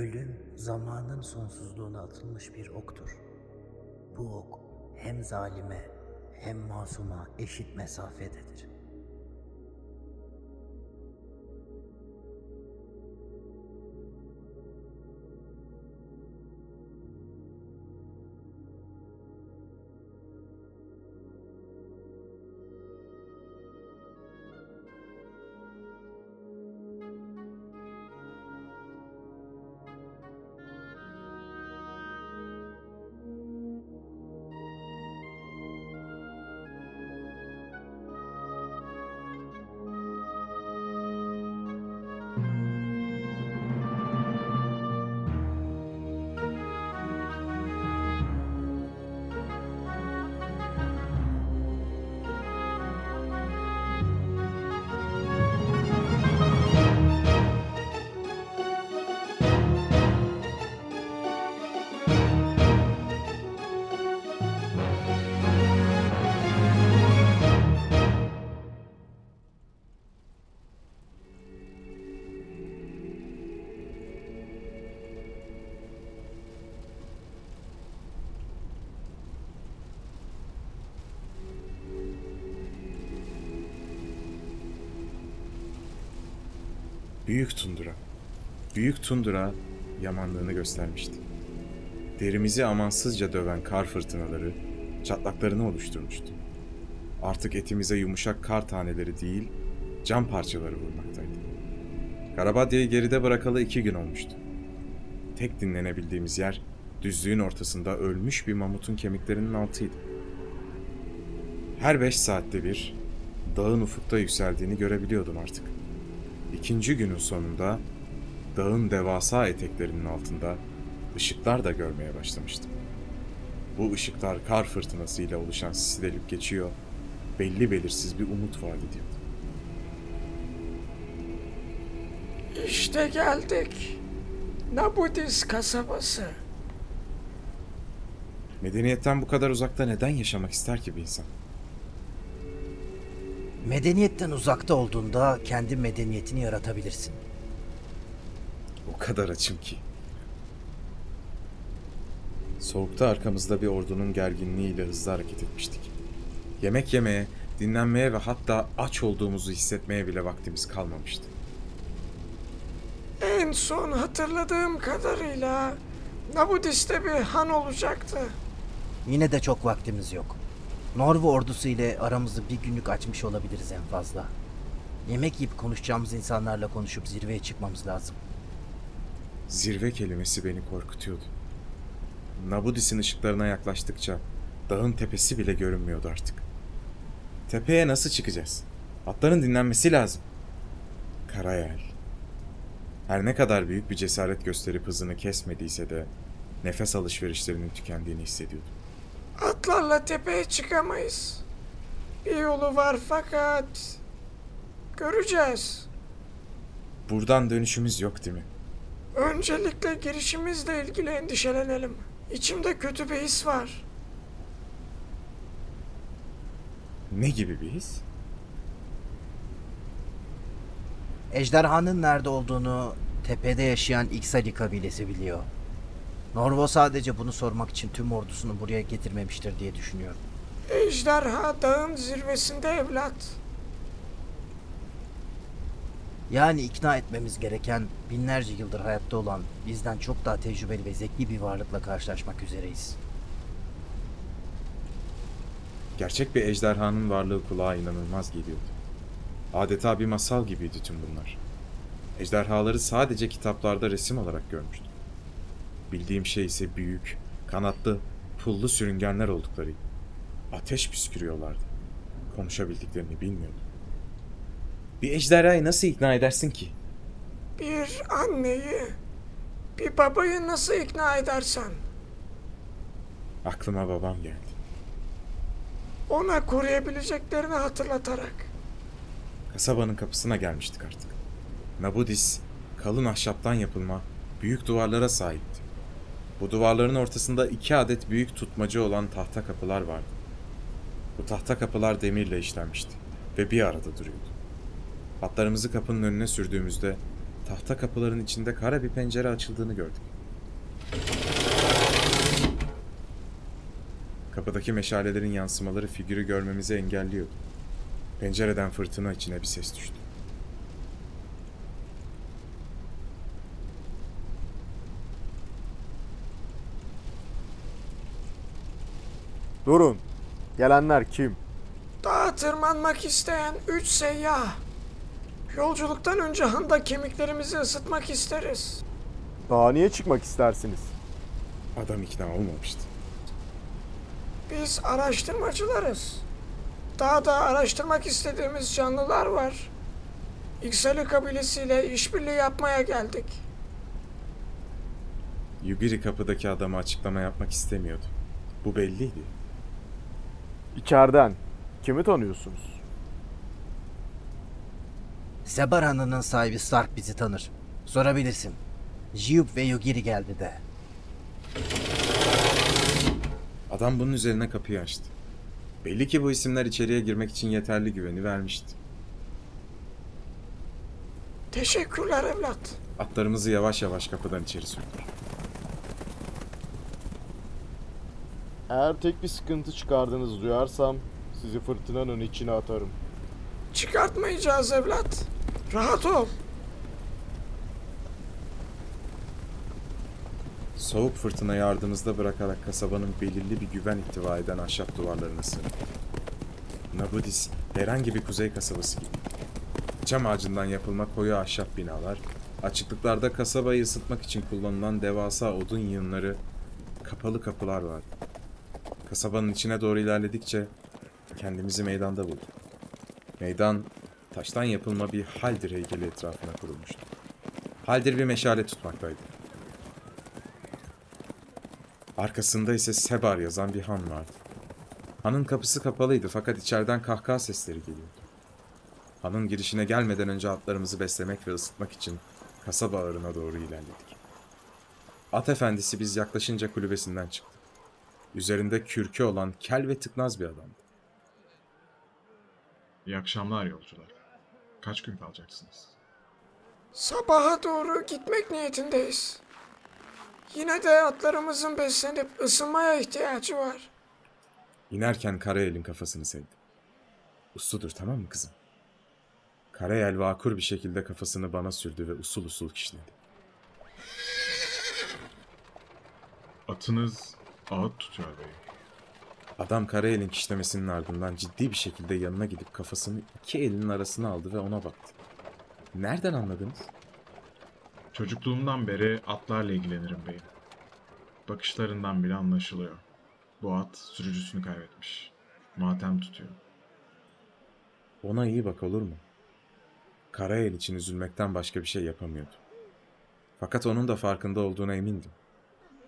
Ölüm zamanın sonsuzluğuna atılmış bir oktur. Bu ok hem zalime hem masuma eşit mesafededir. Büyük tundura. Büyük tundura yamanlığını göstermişti. Derimizi amansızca döven kar fırtınaları çatlaklarını oluşturmuştu. Artık etimize yumuşak kar taneleri değil, cam parçaları vurmaktaydı. Karabadya'yı geride bırakalı iki gün olmuştu. Tek dinlenebildiğimiz yer düzlüğün ortasında ölmüş bir mamutun kemiklerinin altıydı. Her beş saatte bir dağın ufukta yükseldiğini görebiliyordum artık. İkinci günün sonunda dağın devasa eteklerinin altında ışıklar da görmeye başlamıştım. Bu ışıklar kar fırtınasıyla oluşan sisi delip geçiyor, belli belirsiz bir umut vaat ediyordu. İşte geldik. Nabudis kasabası. Medeniyetten bu kadar uzakta neden yaşamak ister ki bir insan? Medeniyetten uzakta olduğunda kendi medeniyetini yaratabilirsin. O kadar açım ki. Soğukta arkamızda bir ordunun gerginliğiyle hızlı hareket etmiştik. Yemek yemeye, dinlenmeye ve hatta aç olduğumuzu hissetmeye bile vaktimiz kalmamıştı. En son hatırladığım kadarıyla Nabudis'te bir han olacaktı. Yine de çok vaktimiz yok. Norva ordusu ile aramızı bir günlük açmış olabiliriz en fazla. Yemek yiyip konuşacağımız insanlarla konuşup zirveye çıkmamız lazım. Zirve kelimesi beni korkutuyordu. Nabudis'in ışıklarına yaklaştıkça dağın tepesi bile görünmüyordu artık. Tepeye nasıl çıkacağız? Atların dinlenmesi lazım. Karayel. Her ne kadar büyük bir cesaret gösterip hızını kesmediyse de nefes alışverişlerinin tükendiğini hissediyordum. Atlarla tepeye çıkamayız. Bir yolu var fakat... Göreceğiz. Buradan dönüşümüz yok değil mi? Öncelikle girişimizle ilgili endişelenelim. İçimde kötü bir his var. Ne gibi bir his? Ejderhanın nerede olduğunu tepede yaşayan İksali kabilesi biliyor. Norvo sadece bunu sormak için tüm ordusunu buraya getirmemiştir diye düşünüyorum. Ejderha dağın zirvesinde evlat. Yani ikna etmemiz gereken binlerce yıldır hayatta olan bizden çok daha tecrübeli ve zeki bir varlıkla karşılaşmak üzereyiz. Gerçek bir ejderhanın varlığı kulağa inanılmaz geliyordu. Adeta bir masal gibiydi tüm bunlar. Ejderhaları sadece kitaplarda resim olarak görmüştüm. Bildiğim şey ise büyük, kanatlı, pullu sürüngenler olduklarıydı. Ateş püskürüyorlardı. Konuşabildiklerini bilmiyordum. Bir ejderhayı nasıl ikna edersin ki? Bir anneyi, bir babayı nasıl ikna edersen Aklıma babam geldi. ona koruyabileceklerini hatırlatarak. Kasabanın kapısına gelmiştik artık. Nabudis, kalın ahşaptan yapılma büyük duvarlara sahipti. Bu duvarların ortasında iki adet büyük tutmacı olan tahta kapılar vardı. Bu tahta kapılar demirle işlenmişti ve bir arada duruyordu. Atlarımızı kapının önüne sürdüğümüzde tahta kapıların içinde kara bir pencere açıldığını gördük. Kapıdaki meşalelerin yansımaları figürü görmemizi engelliyordu. Pencereden fırtına içine bir ses düştü. Durun. Gelenler kim? Dağa tırmanmak isteyen üç seyyah. Yolculuktan önce handa kemiklerimizi ısıtmak isteriz. Daha niye çıkmak istersiniz? Adam ikna olmamıştı. Biz araştırmacılarız. Dağda araştırmak istediğimiz canlılar var. İksali kabilesiyle işbirliği yapmaya geldik. Yugiri kapıdaki adama açıklama yapmak istemiyordu. Bu belliydi. İçeriden. Kimi tanıyorsunuz? Sebar Hanı'nın sahibi Stark bizi tanır. Sorabilirsin. Jiyup ve Yugiri geldi de. Adam bunun üzerine kapıyı açtı. Belli ki bu isimler içeriye girmek için yeterli güveni vermişti. Teşekkürler evlat. Atlarımızı yavaş yavaş kapıdan içeri sürdük. Eğer tek bir sıkıntı çıkardığınızı duyarsam sizi fırtınanın içine atarım. Çıkartmayacağız evlat. Rahat ol. Soğuk fırtınayı ardımızda bırakarak kasabanın belirli bir güven ihtiva eden ahşap duvarlarına sığındık. Nabudis herhangi bir kuzey kasabası gibi. Çam ağacından yapılma koyu ahşap binalar, açıklıklarda kasabayı ısıtmak için kullanılan devasa odun yığınları, kapalı kapılar vardı. Kasabanın içine doğru ilerledikçe kendimizi meydanda bulduk. Meydan taştan yapılma bir haldir heykeli etrafına kurulmuştu. Haldir bir meşale tutmaktaydı. Arkasında ise Sebar yazan bir han vardı. Hanın kapısı kapalıydı fakat içeriden kahkaha sesleri geliyordu. Hanın girişine gelmeden önce atlarımızı beslemek ve ısıtmak için kasaba ağırına doğru ilerledik. At efendisi biz yaklaşınca kulübesinden çıktı. Üzerinde kürkü olan kel ve tıknaz bir adamdı. İyi akşamlar yolcular. Kaç gün kalacaksınız? Sabaha doğru gitmek niyetindeyiz. Yine de atlarımızın beslenip ısınmaya ihtiyacı var. İnerken Karayel'in kafasını sevdi. Usludur tamam mı kızım? Karayel vakur bir şekilde kafasını bana sürdü ve usul usul kişnedi. Atınız ağıt tutuyor bey. Adam Karayel'in kişnemesinin ardından ciddi bir şekilde yanına gidip kafasını iki elinin arasına aldı ve ona baktı. Nereden anladınız? Çocukluğumdan beri atlarla ilgilenirim beyim. Bakışlarından bile anlaşılıyor. Bu at sürücüsünü kaybetmiş. Matem tutuyor. Ona iyi bak olur mu? Karayel için üzülmekten başka bir şey yapamıyordu. Fakat onun da farkında olduğuna emindim.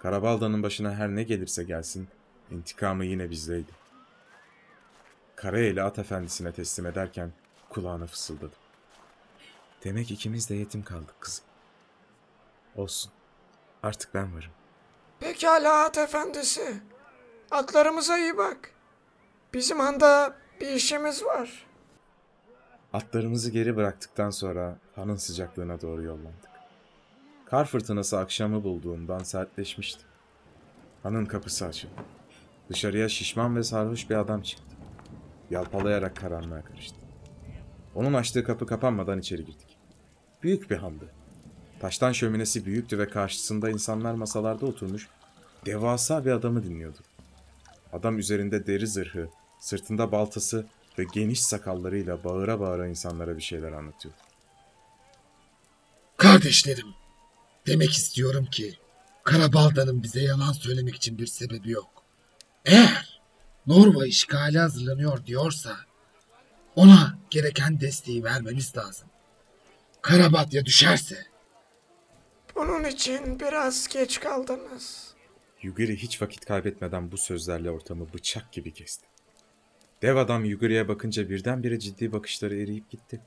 Karabalda'nın başına her ne gelirse gelsin, intikamı yine bizdeydi. Karayel'i at efendisine teslim ederken kulağına fısıldadım. Demek ikimiz de yetim kaldık kızım. Olsun. Artık ben varım. Pekala at efendisi. Atlarımıza iyi bak. Bizim handa bir işimiz var. Atlarımızı geri bıraktıktan sonra hanın sıcaklığına doğru yollandık. Kar fırtınası akşamı bulduğumdan sertleşmişti. Hanın kapısı açıldı. Dışarıya şişman ve sarhoş bir adam çıktı. Yalpalayarak karanlığa karıştı. Onun açtığı kapı kapanmadan içeri girdik. Büyük bir handı. Taştan şöminesi büyüktü ve karşısında insanlar masalarda oturmuş devasa bir adamı dinliyordu. Adam üzerinde deri zırhı, sırtında baltası ve geniş sakallarıyla bağıra bağıra insanlara bir şeyler anlatıyordu. Kardeşlerim, demek istiyorum ki Karabalda'nın bize yalan söylemek için bir sebebi yok. Eğer Norva işgali hazırlanıyor diyorsa ona gereken desteği vermemiz lazım. Karabatya düşerse Bunun için biraz geç kaldınız. Yugiri hiç vakit kaybetmeden bu sözlerle ortamı bıçak gibi kesti. Dev adam Yugiri'ye bakınca birdenbire ciddi bakışları eriyip gitti.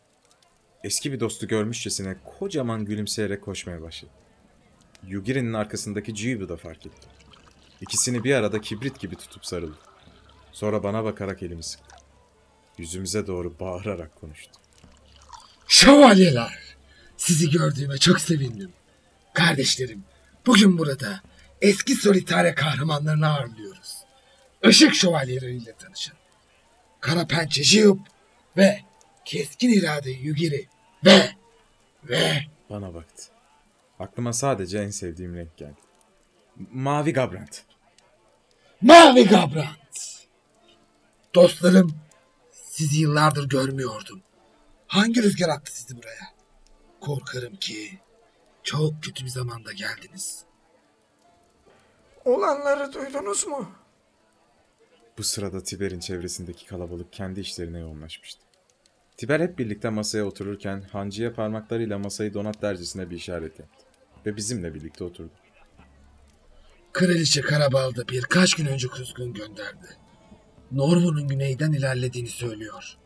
Eski bir dostu görmüşçesine kocaman gülümseyerek koşmaya başladı. Yugiri'nin arkasındaki Jibu da fark etti. İkisini bir arada kibrit gibi tutup sarıldı. Sonra bana bakarak elimi sıktı. Yüzümüze doğru bağırarak konuştu. şövalyeler Sizi gördüğüme çok sevindim. Kardeşlerim, bugün burada eski solitare kahramanlarını ağırlıyoruz. Işık şövalyeleriyle tanışın. Kara pençe Jiyup ve keskin irade Yugiri ve ve Bana baktı. Aklıma sadece en sevdiğim renk geldi. Mavi Gabrant. Mavi Gabrant. Dostlarım, sizi yıllardır görmüyordum. Hangi rüzgar attı sizi buraya? Korkarım ki çok kötü bir zamanda geldiniz. Olanları duydunuz mu? Bu sırada Tiber'in çevresindeki kalabalık kendi işlerine yoğunlaşmıştı. Tiber hep birlikte masaya otururken hancıya parmaklarıyla masayı donat dercesine bir işaret yaptı. Ve bizimle birlikte oturdu. Kraliçe Karabal'da birkaç gün önce kuzgun gönderdi. Norvo'nun güneyden ilerlediğini söylüyor.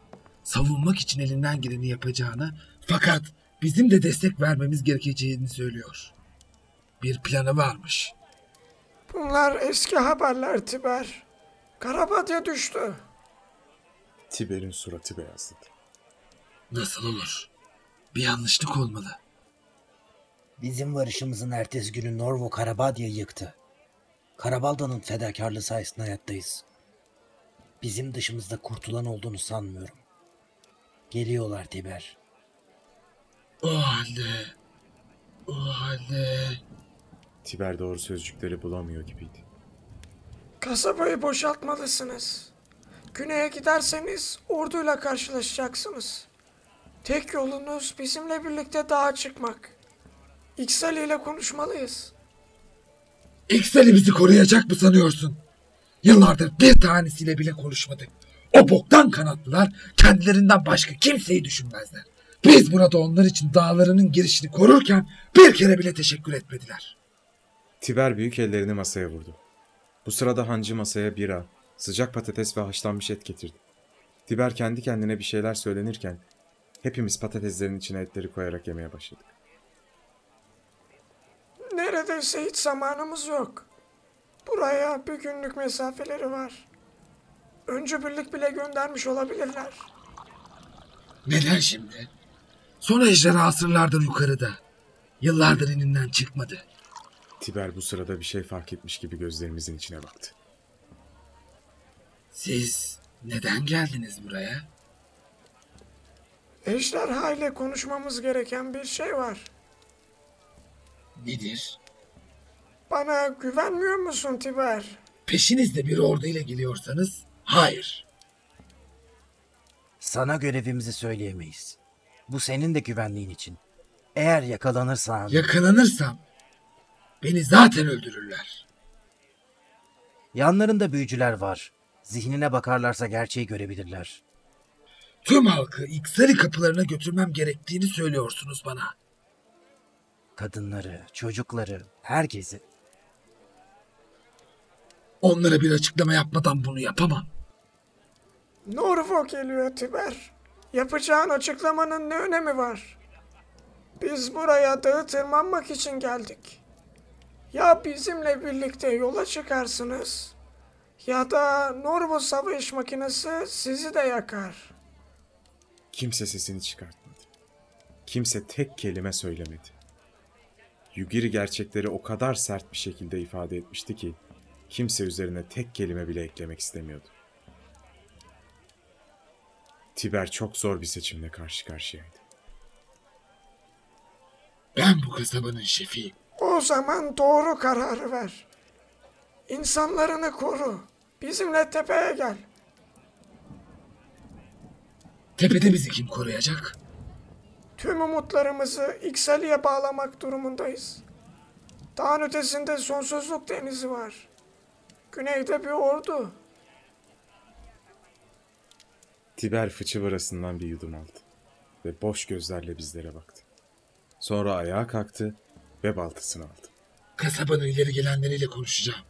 Savunmak için elinden geleni yapacağını fakat bizim de destek vermemiz gerekeceğini söylüyor. Bir planı varmış. Bunlar eski haberler Tiber. Karabadya düştü. Tiber'in suratı beyazladı. Nasıl olur? Bir yanlışlık olmalı. Bizim varışımızın ertesi günü Norvo Karabadya'yı yıktı. Karabalda'nın fedakarlığı sayesinde hayattayız. Bizim dışımızda kurtulan olduğunu sanmıyorum. Geliyorlar Tiber. O halde... O halde... Tiber doğru sözcükleri bulamıyor gibiydi. Kasabayı boşaltmalısınız. Güneye giderseniz orduyla karşılaşacaksınız. Tek yolunuz bizimle birlikte dağa çıkmak. İksali ile konuşmalıyız. Excel'i bizi koruyacak mı sanıyorsun? Yıllardır bir tanesiyle bile konuşmadık. O boktan kanatlılar kendilerinden başka kimseyi düşünmezler. Biz burada onlar için dağlarının girişini korurken bir kere bile teşekkür etmediler. Tiber büyük ellerini masaya vurdu. Bu sırada hancı masaya bira, sıcak patates ve haşlanmış et getirdi. Tiber kendi kendine bir şeyler söylenirken hepimiz patateslerin içine etleri koyarak yemeye başladık. Neredeyse hiç zamanımız yok. Buraya bir günlük mesafeleri var. Öncü birlik bile göndermiş olabilirler. Neden şimdi? Son ejderha asırlardır yukarıda. Yıllardır ininden çıkmadı. Tiber bu sırada bir şey fark etmiş gibi gözlerimizin içine baktı. Siz neden geldiniz buraya? Ejderha ile konuşmamız gereken bir şey var. Nedir? Bana güvenmiyor musun Tiber? Peşinizde bir ordu ile geliyorsanız hayır. Sana görevimizi söyleyemeyiz. Bu senin de güvenliğin için. Eğer yakalanırsan... Yakalanırsam beni zaten öldürürler. Yanlarında büyücüler var. Zihnine bakarlarsa gerçeği görebilirler. Tüm halkı İksari kapılarına götürmem gerektiğini söylüyorsunuz bana. Kadınları, çocukları, herkesi. Onlara bir açıklama yapmadan bunu yapamam. Norvo geliyor Tiber. Yapacağın açıklamanın ne önemi var? Biz buraya dağı tırmanmak için geldik. Ya bizimle birlikte yola çıkarsınız ya da Norvo savaş makinesi sizi de yakar. Kimse sesini çıkartmadı. Kimse tek kelime söylemedi. Yugiri gerçekleri o kadar sert bir şekilde ifade etmişti ki kimse üzerine tek kelime bile eklemek istemiyordu. Tiber çok zor bir seçimle karşı karşıyaydı. Ben bu kasabanın şefiyim. O zaman doğru kararı ver. İnsanlarını koru. Bizimle tepeye gel. Tepede bizi kim koruyacak? Tüm umutlarımızı İksali'ye bağlamak durumundayız. Dağın ötesinde sonsuzluk denizi var. Güneyde bir ordu. Tiber fıçı varasından bir yudum aldı ve boş gözlerle bizlere baktı. Sonra ayağa kalktı ve baltasını aldı. Kasabanın ileri gelenleriyle konuşacağım.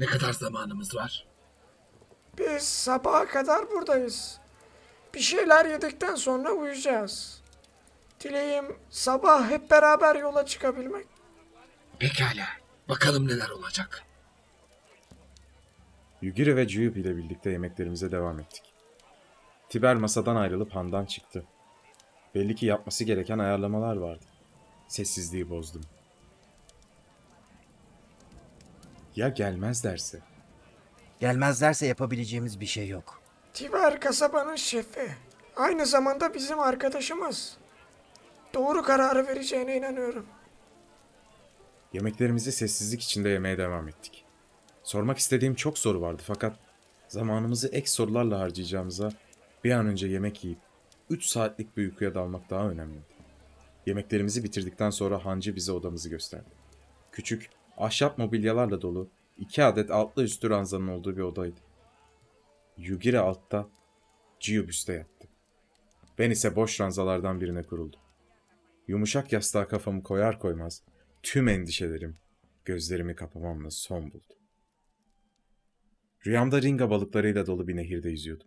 Ne kadar zamanımız var? Biz sabaha kadar buradayız. Bir şeyler yedikten sonra uyuyacağız. Dileğim sabah hep beraber yola çıkabilmek. Pekala. Bakalım neler olacak. Yugiri ve Cuyup ile birlikte yemeklerimize devam ettik. Tiber masadan ayrılıp handan çıktı. Belli ki yapması gereken ayarlamalar vardı. Sessizliği bozdum. Ya gelmezlerse? Gelmezlerse yapabileceğimiz bir şey yok. Tiber kasabanın şefi. Aynı zamanda bizim arkadaşımız. Doğru kararı vereceğine inanıyorum. Yemeklerimizi sessizlik içinde yemeye devam ettik. Sormak istediğim çok soru vardı fakat zamanımızı ek sorularla harcayacağımıza bir an önce yemek yiyip 3 saatlik bir uykuya dalmak daha önemliydi. Yemeklerimizi bitirdikten sonra hancı bize odamızı gösterdi. Küçük, ahşap mobilyalarla dolu iki adet altlı üstü ranzanın olduğu bir odaydı. Yugiri altta, Ciu üstte yattı. Ben ise boş ranzalardan birine kuruldum. Yumuşak yastığa kafamı koyar koymaz tüm endişelerim gözlerimi kapamamla son buldu. Rüyamda ringa balıklarıyla dolu bir nehirde yüzüyordum.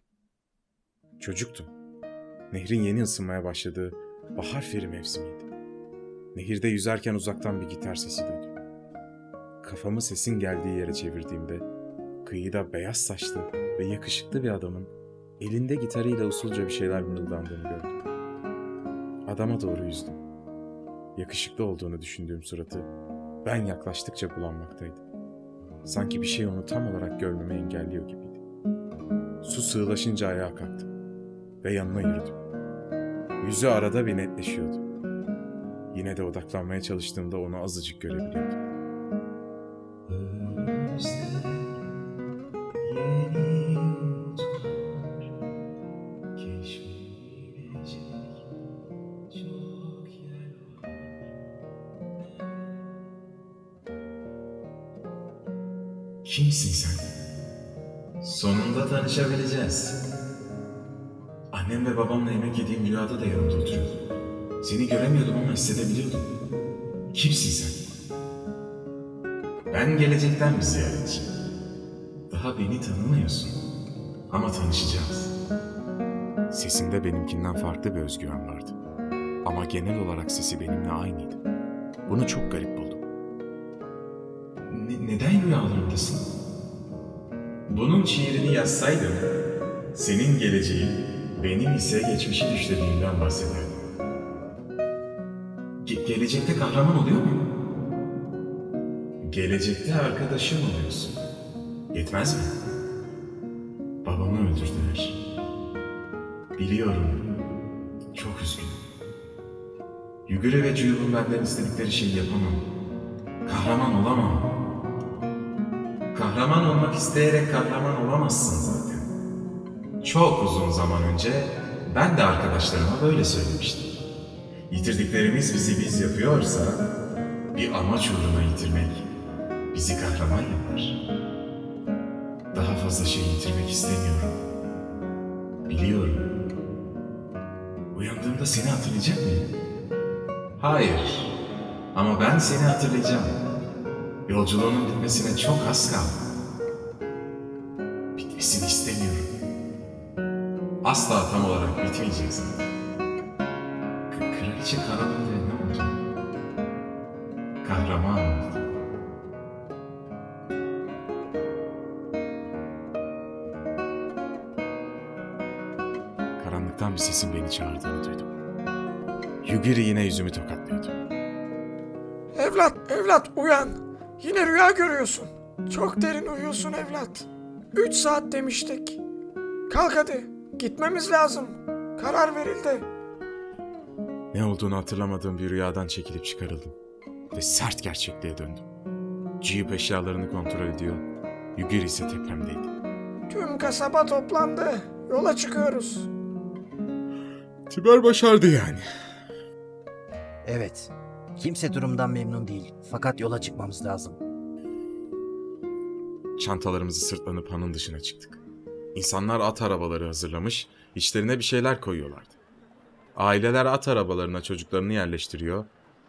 Çocuktum. Nehrin yeni ısınmaya başladığı bahar feri mevsimiydi. Nehirde yüzerken uzaktan bir gitar sesi duydum. Kafamı sesin geldiği yere çevirdiğimde kıyıda beyaz saçlı ve yakışıklı bir adamın elinde gitarıyla usulca bir şeyler mırıldandığını gördüm. Adama doğru yüzdüm yakışıklı olduğunu düşündüğüm suratı ben yaklaştıkça bulanmaktaydı. Sanki bir şey onu tam olarak görmemi engelliyor gibiydi. Su sığlaşınca ayağa kalktım ve yanına yürüdüm. Yüzü arada bir netleşiyordu. Yine de odaklanmaya çalıştığımda onu azıcık görebiliyordum. Kimsin tanışabileceğiz. Annem ve babamla yemek yediğim rüyada da yanımda oturuyordun. Seni göremiyordum ama hissedebiliyordum. Kimsin sen? Ben gelecekten bir ziyaretçi. Daha beni tanımıyorsun. Ama tanışacağız. Sesinde benimkinden farklı bir özgüven vardı. Ama genel olarak sesi benimle aynıydı. Bunu çok garip buldum. Ne- neden rüyalarımdasın? Bunun şiirini yazsaydım, senin geleceğin, benim ise geçmişi düşlediğimden bahsederdim. Ge- gelecekte kahraman oluyor muyum? Gelecekte arkadaşım oluyorsun. Yetmez mi? Babamı öldürdüler. Biliyorum. Çok üzgünüm. Yugure ve Cuyub'un benden istedikleri şeyi yapamam. Kahraman olamam. Kahraman olmak isteyerek kahraman olamazsın zaten. Çok uzun zaman önce ben de arkadaşlarıma böyle söylemiştim. Yitirdiklerimiz bizi biz yapıyorsa bir amaç uğruna yitirmek bizi kahraman yapar. Daha fazla şey yitirmek istemiyorum. Biliyorum. Uyandığımda seni hatırlayacak mıyım? Hayır. Ama ben seni hatırlayacağım. Yolculuğunun bitmesine çok az kaldı. Bitmesini istemiyorum. Asla tam olarak bitmeyecek zaten. K- Kraliçe Karolinde ne oldu? Kahraman oldu. Karanlıktan bir sesin beni çağırdığını duydum. Yugiri yine yüzümü tokatlıyordu. Evlat, evlat uyan. Yine rüya görüyorsun. Çok derin uyuyorsun evlat. Üç saat demiştik. Kalk hadi. Gitmemiz lazım. Karar verildi. Ne olduğunu hatırlamadığım bir rüyadan çekilip çıkarıldım. Ve sert gerçekliğe döndüm. Jeep eşyalarını kontrol ediyor. Yugiri ise tepemdeydi. Tüm kasaba toplandı. Yola çıkıyoruz. Tiber başardı yani. Evet. Kimse durumdan memnun değil. Fakat yola çıkmamız lazım. Çantalarımızı sırtlanıp hanın dışına çıktık. İnsanlar at arabaları hazırlamış, içlerine bir şeyler koyuyorlardı. Aileler at arabalarına çocuklarını yerleştiriyor,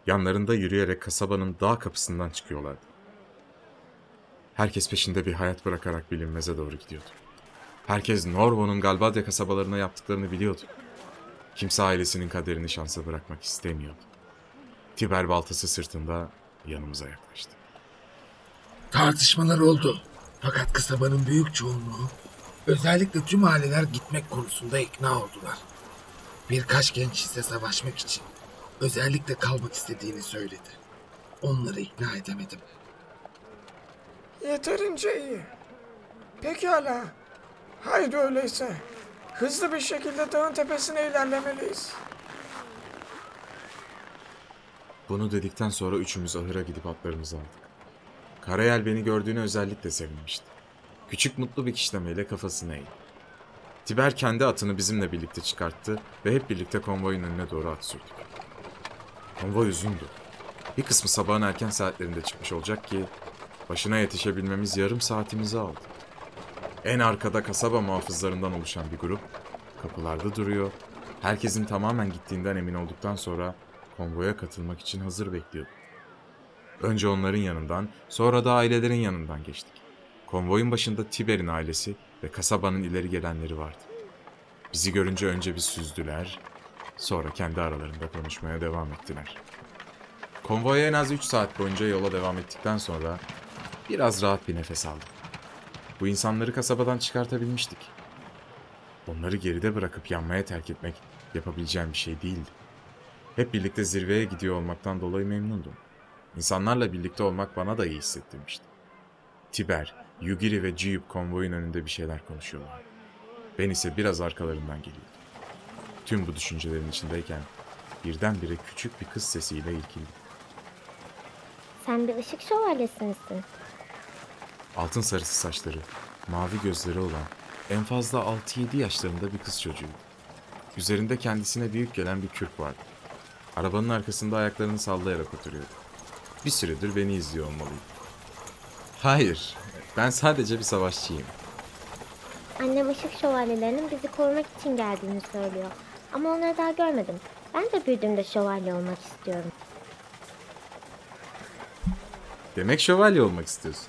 yanlarında yürüyerek kasabanın dağ kapısından çıkıyorlardı. Herkes peşinde bir hayat bırakarak bilinmeze doğru gidiyordu. Herkes Norvo'nun Galbadia kasabalarına yaptıklarını biliyordu. Kimse ailesinin kaderini şansa bırakmak istemiyordu. Tiber baltası sırtında yanımıza yaklaştı. Tartışmalar oldu. Fakat kasabanın büyük çoğunluğu, özellikle tüm aileler gitmek konusunda ikna oldular. Birkaç genç ise savaşmak için Özellikle kalmak istediğini söyledi. Onları ikna edemedim. Yeterince iyi. Pekala. Haydi öyleyse. Hızlı bir şekilde dağın tepesine ilerlemeliyiz. Bunu dedikten sonra üçümüz ahıra gidip atlarımızı aldık. Karayel beni gördüğüne özellikle sevinmişti. Küçük mutlu bir kişlemeyle kafasını eğdi. Tiber kendi atını bizimle birlikte çıkarttı ve hep birlikte konvoyun önüne doğru at sürdük. Konvoy uzundu. Bir kısmı sabahın erken saatlerinde çıkmış olacak ki başına yetişebilmemiz yarım saatimizi aldı. En arkada kasaba muhafızlarından oluşan bir grup kapılarda duruyor. Herkesin tamamen gittiğinden emin olduktan sonra konvoya katılmak için hazır bekliyordu. Önce onların yanından, sonra da ailelerin yanından geçtik. Konvoyun başında Tiber'in ailesi ve kasabanın ileri gelenleri vardı. Bizi görünce önce bir süzdüler, sonra kendi aralarında konuşmaya devam ettiler. Konvoya en az 3 saat boyunca yola devam ettikten sonra biraz rahat bir nefes aldım. Bu insanları kasabadan çıkartabilmiştik. Onları geride bırakıp yanmaya terk etmek yapabileceğim bir şey değildi. Hep birlikte zirveye gidiyor olmaktan dolayı memnundum. İnsanlarla birlikte olmak bana da iyi hissettirmişti. Tiber, Yugiri ve Jiyup konvoyun önünde bir şeyler konuşuyorlar. Ben ise biraz arkalarından geliyordum. Tüm bu düşüncelerin içindeyken birdenbire küçük bir kız sesiyle irkildim. Sen bir ışık şövalyesi misin? Altın sarısı saçları, mavi gözleri olan en fazla 6-7 yaşlarında bir kız çocuğu. Üzerinde kendisine büyük gelen bir kürk vardı. Arabanın arkasında ayaklarını sallayarak oturuyordu. Bir süredir beni izliyor olmalıydı. Hayır, ben sadece bir savaşçıyım. Annem ışık şövalyelerinin bizi korumak için geldiğini söylüyor. Ama onları daha görmedim. Ben de büyüdüğümde şövalye olmak istiyorum. Demek şövalye olmak istiyorsun.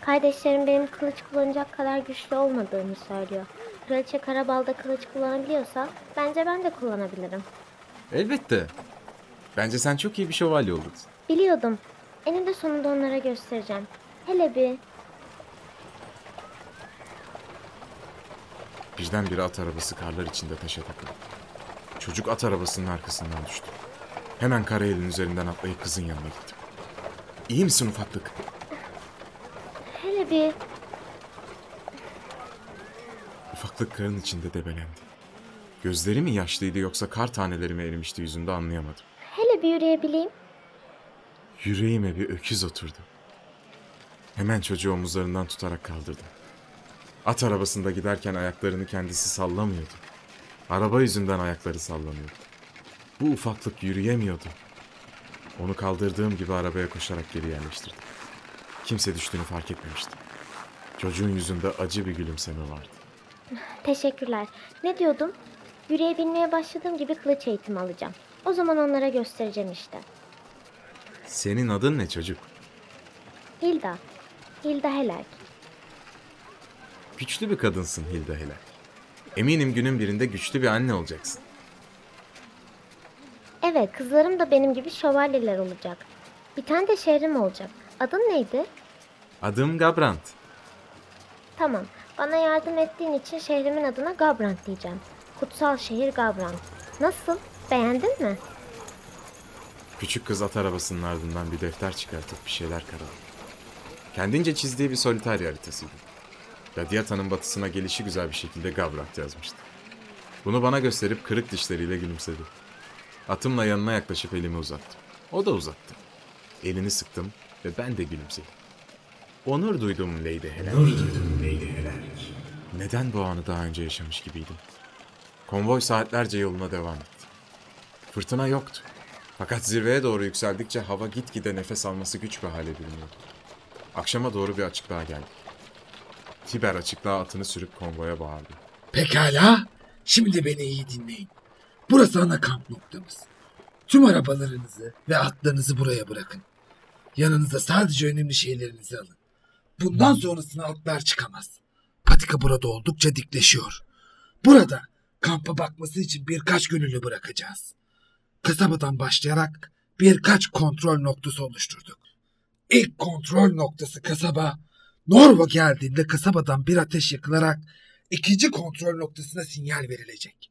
Kardeşlerim benim kılıç kullanacak kadar güçlü olmadığımı söylüyor. Kraliçe Karabal'da kılıç kullanabiliyorsa bence ben de kullanabilirim. Elbette. Bence sen çok iyi bir şövalye olurdun. Biliyordum. Eninde sonunda onlara göstereceğim. Hele bir Birdenbire at arabası karlar içinde taşa takıldı. Çocuk at arabasının arkasından düştü. Hemen karayelin üzerinden atlayıp kızın yanına gittim. İyi misin ufaklık? hele bir Ufaklık karın içinde debelendi. Gözleri mi yaşlıydı yoksa kar taneleri mi erimişti yüzünde anlayamadım. hele bir yürüyebileyim. Yüreğime bir öküz oturdu. Hemen çocuğu omuzlarından tutarak kaldırdım. At arabasında giderken ayaklarını kendisi sallamıyordu. Araba yüzünden ayakları sallanıyordu. Bu ufaklık yürüyemiyordu. Onu kaldırdığım gibi arabaya koşarak geri yerleştirdim. Kimse düştüğünü fark etmemişti. Çocuğun yüzünde acı bir gülümseme vardı. Teşekkürler. Ne diyordum? Yürüyebilmeye başladığım gibi kılıç eğitimi alacağım. O zaman onlara göstereceğim işte. Senin adın ne çocuk? Hilda. Hilda Helerk. Güçlü bir kadınsın Hilda Helal. Eminim günün birinde güçlü bir anne olacaksın. Evet, kızlarım da benim gibi şövalyeler olacak. Bir tane de şehrim olacak. Adın neydi? Adım Gabrant. Tamam. Bana yardım ettiğin için şehrimin adına Gabrant diyeceğim. Kutsal şehir Gabrant. Nasıl? Beğendin mi? Küçük kız at arabasının ardından bir defter çıkartıp bir şeyler karaladı. Kendince çizdiği bir solitaire haritasıydı. Radyata'nın batısına gelişi güzel bir şekilde Gabrant yazmıştı. Bunu bana gösterip kırık dişleriyle gülümsedi. Atımla yanına yaklaşıp elimi uzattım. O da uzattı. Elini sıktım ve ben de gülümsedim. Onur duydum Lady Helen. Nur duydum Lady Helen. Neden bu anı daha önce yaşamış gibiydim? Konvoy saatlerce yoluna devam etti. Fırtına yoktu. Fakat zirveye doğru yükseldikçe hava gitgide nefes alması güç bir hale bürünüyordu. Akşama doğru bir açıklığa geldik. Tiber açıklığa atını sürüp konvoya bağırdı. Pekala. Şimdi beni iyi dinleyin. Burası ana kamp noktamız. Tüm arabalarınızı ve atlarınızı buraya bırakın. Yanınıza sadece önemli şeylerinizi alın. Bundan sonrasına atlar çıkamaz. Patika burada oldukça dikleşiyor. Burada kampa bakması için birkaç gönüllü bırakacağız. Kasabadan başlayarak birkaç kontrol noktası oluşturduk. İlk kontrol noktası kasaba. Norvo geldiğinde kasabadan bir ateş yakılarak ikinci kontrol noktasına sinyal verilecek.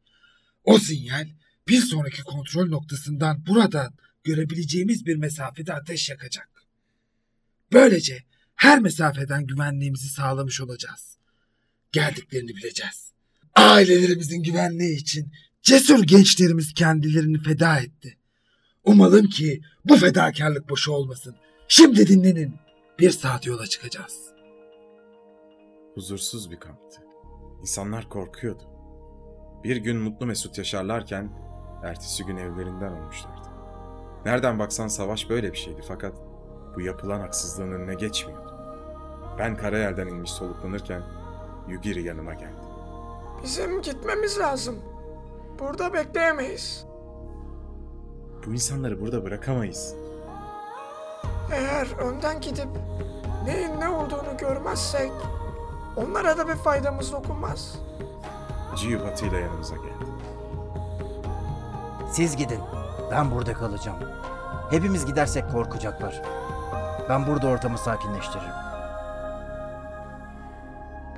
O sinyal bir sonraki kontrol noktasından buradan görebileceğimiz bir mesafede ateş yakacak. Böylece her mesafeden güvenliğimizi sağlamış olacağız. Geldiklerini bileceğiz. Ailelerimizin güvenliği için cesur gençlerimiz kendilerini feda etti. Umalım ki bu fedakarlık boşu olmasın. Şimdi dinlenin. Bir saat yola çıkacağız. Huzursuz bir kamptı. İnsanlar korkuyordu. Bir gün mutlu mesut yaşarlarken ertesi gün evlerinden olmuşlardı. Nereden baksan savaş böyle bir şeydi fakat bu yapılan haksızlığın önüne geçmiyordu. Ben karayelden inmiş soluklanırken Yugiri yanıma geldi. Bizim gitmemiz lazım. Burada bekleyemeyiz. Bu insanları burada bırakamayız. Eğer önden gidip neyin ne olduğunu görmezsek onlara da bir faydamız dokunmaz. Ciyu Batı ile yanımıza geldi. Siz gidin. Ben burada kalacağım. Hepimiz gidersek korkacaklar. Ben burada ortamı sakinleştiririm.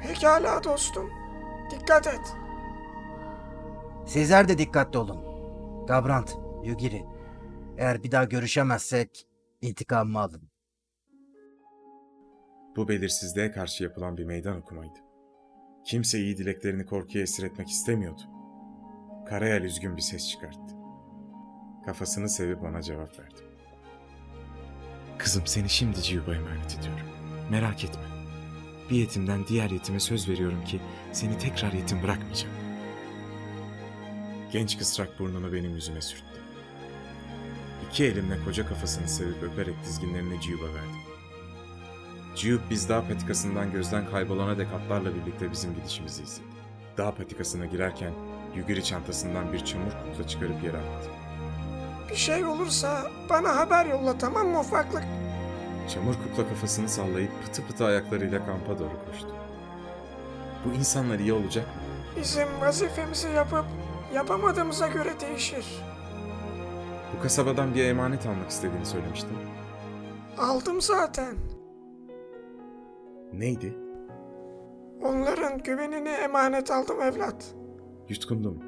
Pekala dostum. Dikkat et. Sizler de dikkatli olun. Gabrant, Yugiri. Eğer bir daha görüşemezsek intikamımı alın. Bu belirsizliğe karşı yapılan bir meydan okumaydı. Kimse iyi dileklerini korkuya esir etmek istemiyordu. Karayel üzgün bir ses çıkarttı. Kafasını sevip ona cevap verdi. Kızım seni şimdi Ciyub'a emanet ediyorum. Merak etme. Bir yetimden diğer yetime söz veriyorum ki seni tekrar yetim bırakmayacağım. Genç kısrak burnunu benim yüzüme sürttü. İki elimle koca kafasını sevip öperek dizginlerini Ciyub'a verdim. Ciyub biz dağ patikasından gözden kaybolana dek atlarla birlikte bizim gidişimizi izledi. Dağ patikasına girerken Yugiri çantasından bir çamur kukla çıkarıp yere attı. Bir şey olursa bana haber yolla tamam mı ufaklık? Çamur kukla kafasını sallayıp pıtı pıtı ayaklarıyla kampa doğru koştu. Bu insanlar iyi olacak mı? Bizim vazifemizi yapıp yapamadığımıza göre değişir. Bu kasabadan bir emanet almak istediğini söylemiştin. Aldım zaten. Neydi? Onların güvenini emanet aldım evlat. Yutkundum.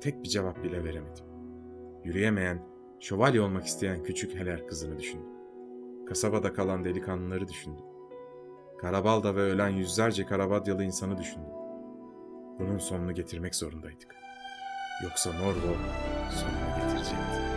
Tek bir cevap bile veremedim. Yürüyemeyen, şövalye olmak isteyen küçük Heler kızını düşündüm. Kasabada kalan delikanlıları düşündüm. Karabalda ve ölen yüzlerce Karabadyalı insanı düşündüm. Bunun sonunu getirmek zorundaydık. Yoksa Norvo sonunu getirecekti.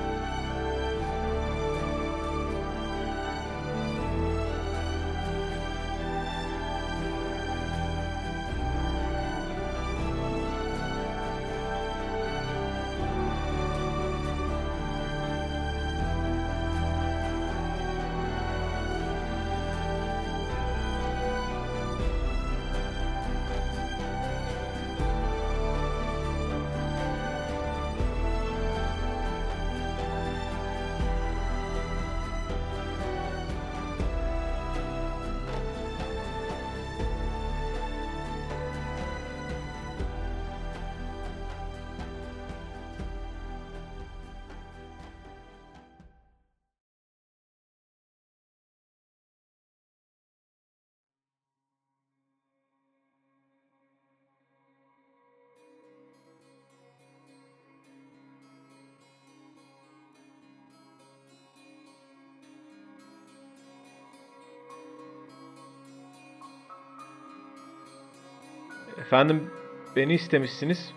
Efendim beni istemişsiniz.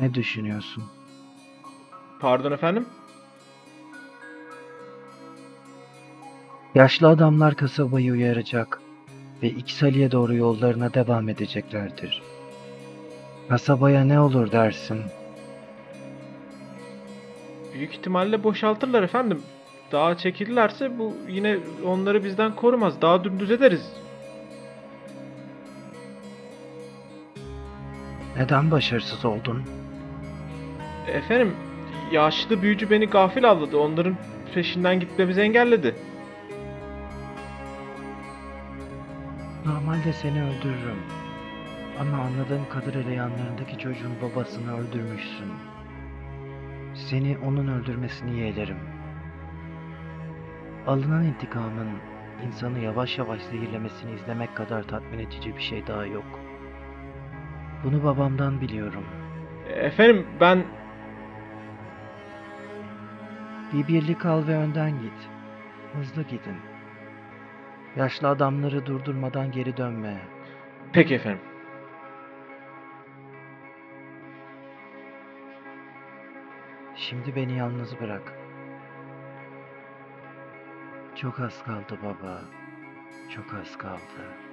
Ne düşünüyorsun? Pardon efendim. Yaşlı adamlar kasabayı uyaracak ve İksali'ye doğru yollarına devam edeceklerdir. Kasabaya ne olur dersin? Büyük ihtimalle boşaltırlar efendim. Dağa çekilirlerse bu yine onları bizden korumaz. Daha dümdüz ederiz. Neden başarısız oldun? Efendim yaşlı büyücü beni gafil avladı. Onların peşinden gitmemizi engelledi. Normalde seni öldürürüm. Ama anladığım kadarıyla yanlarındaki çocuğun babasını öldürmüşsün. Seni onun öldürmesini yeğlerim. Alınan intikamın insanı yavaş yavaş zehirlemesini izlemek kadar tatmin edici bir şey daha yok. Bunu babamdan biliyorum. Efendim ben Bir birlik al ve önden git. Hızlı gidin. Yaşlı adamları durdurmadan geri dönme. peki efendim. Şimdi beni yalnız bırak. Çok az kaldı baba. Çok az kaldı.